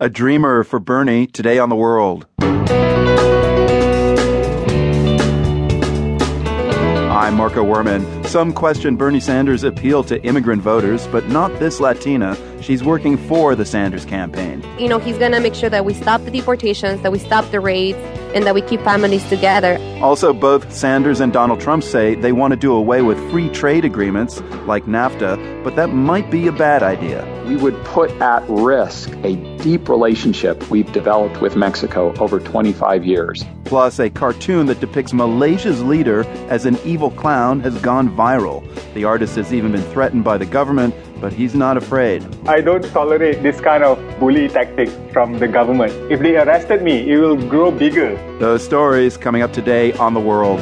A dreamer for Bernie today on the world. I'm Marco Werman. Some question Bernie Sanders' appeal to immigrant voters, but not this Latina. She's working for the Sanders campaign. You know, he's going to make sure that we stop the deportations, that we stop the raids, and that we keep families together. Also, both Sanders and Donald Trump say they want to do away with free trade agreements like NAFTA, but that might be a bad idea. We would put at risk a deep relationship we've developed with Mexico over 25 years. Plus, a cartoon that depicts Malaysia's leader as an evil clown has gone viral. The artist has even been threatened by the government, but he's not afraid. I don't tolerate this kind of bully tactics from the government. If they arrested me, it will grow bigger. Those stories coming up today on The World.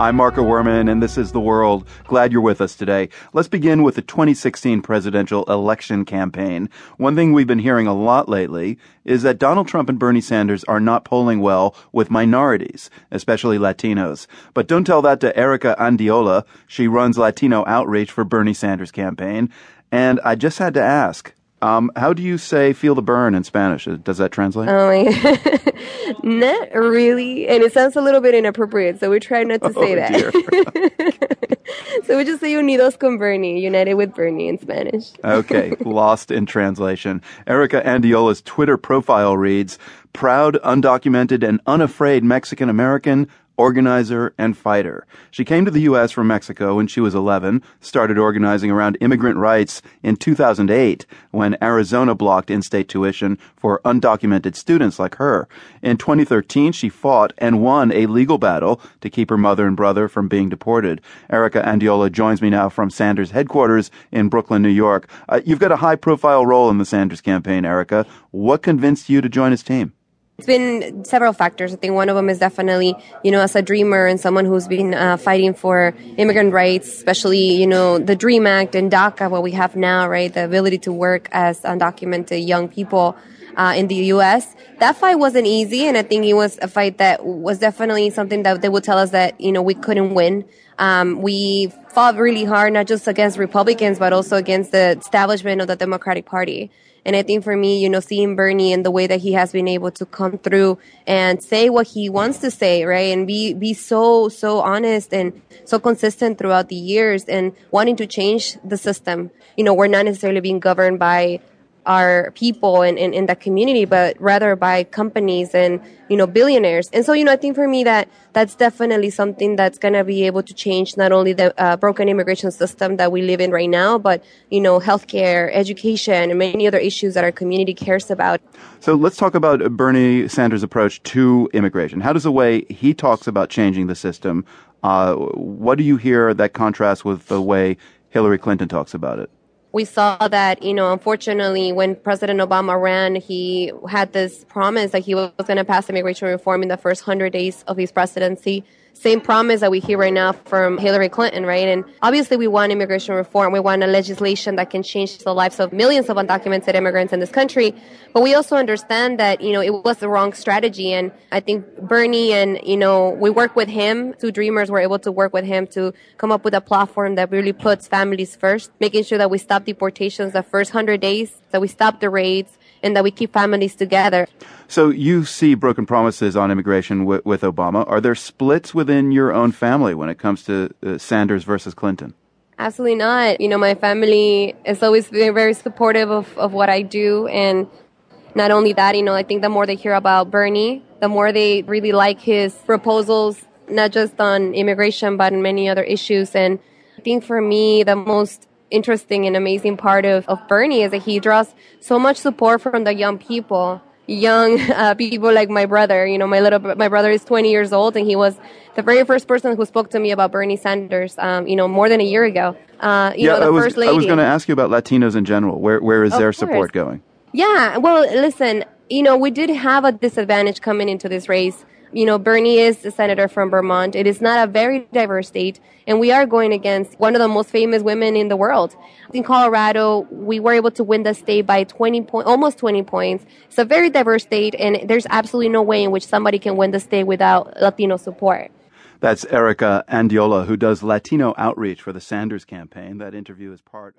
I'm Marco Werman, and this is The World. Glad you're with us today. Let's begin with the 2016 presidential election campaign. One thing we've been hearing a lot lately is that Donald Trump and Bernie Sanders are not polling well with minorities, especially Latinos. But don't tell that to Erika Andiola. She runs Latino outreach for Bernie Sanders' campaign. And I just had to ask, um, how do you say "feel the burn" in Spanish? Does that translate? Oh my, not really, and it sounds a little bit inappropriate, so we try not to say Oh, that. so we just say "unidos con Bernie," united with Bernie in Spanish. okay, lost in translation. Erika Andiola's Twitter profile reads, proud, undocumented, and unafraid Mexican American, organizer, and fighter. She came to the U.S. from Mexico when she was 11, started organizing around immigrant rights in 2008 when Arizona blocked in-state tuition for undocumented students like her. In 2013, she fought and won a legal battle to keep her mother and brother from being deported. Erika Andiola joins me now from Sanders headquarters in Brooklyn, New York. Uh, you've got a high-profile role in the Sanders campaign, Erika. What convinced you to join his team? It's been several factors. I think one of them is definitely, you know, as a dreamer and someone who's been uh, fighting for immigrant rights, especially, you know, the DREAM Act and DACA, what we have now, right? The ability to work as undocumented young people. Uh, in the U.S. That fight wasn't easy, and I think it was a fight that was definitely something that they would tell us that you know we couldn't win. Um, we fought really hard, not just against Republicans, but also against the establishment of the Democratic Party. And I think for me, you know, seeing Bernie and the way that he has been able to come through and say what he wants to say, right? And be, be so, so honest and so consistent throughout the years and wanting to change the system. You know, we're not necessarily being governed by our people and in, that community, but rather by companies and, you know, billionaires. And so, you know, I think for me that that's definitely something that's going to be able to change not only the uh, broken immigration system that we live in right now, but, you know, healthcare, education, and many other issues that our community cares about. So let's talk about Bernie Sanders' approach to immigration. How does the way he talks about changing the system, uh, what do you hear that contrasts with the way Hillary Clinton talks about it? We saw that, you know, unfortunately, when President Obama ran, he had this promise that he was going to pass immigration reform in the first 100 days of his presidency. Same promise that we hear right now from Hillary Clinton, right? And obviously, we want immigration reform. We want a legislation that can change the lives of millions of undocumented immigrants in this country. But we also understand that, you know, it was the wrong strategy. And I think Bernie and, you know, we work with him. Two Dreamers were able to work with him to come up with a platform that really puts families first, making sure that we stop deportations the first 100 days, that we stop the raids, and that we keep families together. So you see broken promises on immigration with, with Obama. Are there splits within your own family when it comes to uh, Sanders versus Clinton? Absolutely not. You know, my family is always been very supportive of, of what I do. And not only that, you know, I think the more they hear about Bernie, the more they really like his proposals, not just on immigration, but on many other issues. And I think for me, the most interesting and amazing part of, of Bernie is that he draws so much support from the young people young uh, people like my brother. You know, my little my brother is 20 years old, and he was the very first person who spoke to me about Bernie Sanders. Um, you know, more than a year ago. Uh, you yeah, know, the I was, first lady. I was going to ask you about Latinos in general. Where where is Of their course. support going? Yeah, well, listen, you know, we did have a disadvantage coming into this race. You know, Bernie is the senator from Vermont. It is not a very diverse state, and we are going against one of the most famous women in the world. In Colorado, we were able to win the state by 20 point, almost 20 points. It's a very diverse state, and there's absolutely no way in which somebody can win the state without Latino support. That's Erika Andiola, who does Latino outreach for the Sanders campaign. That interview is part of.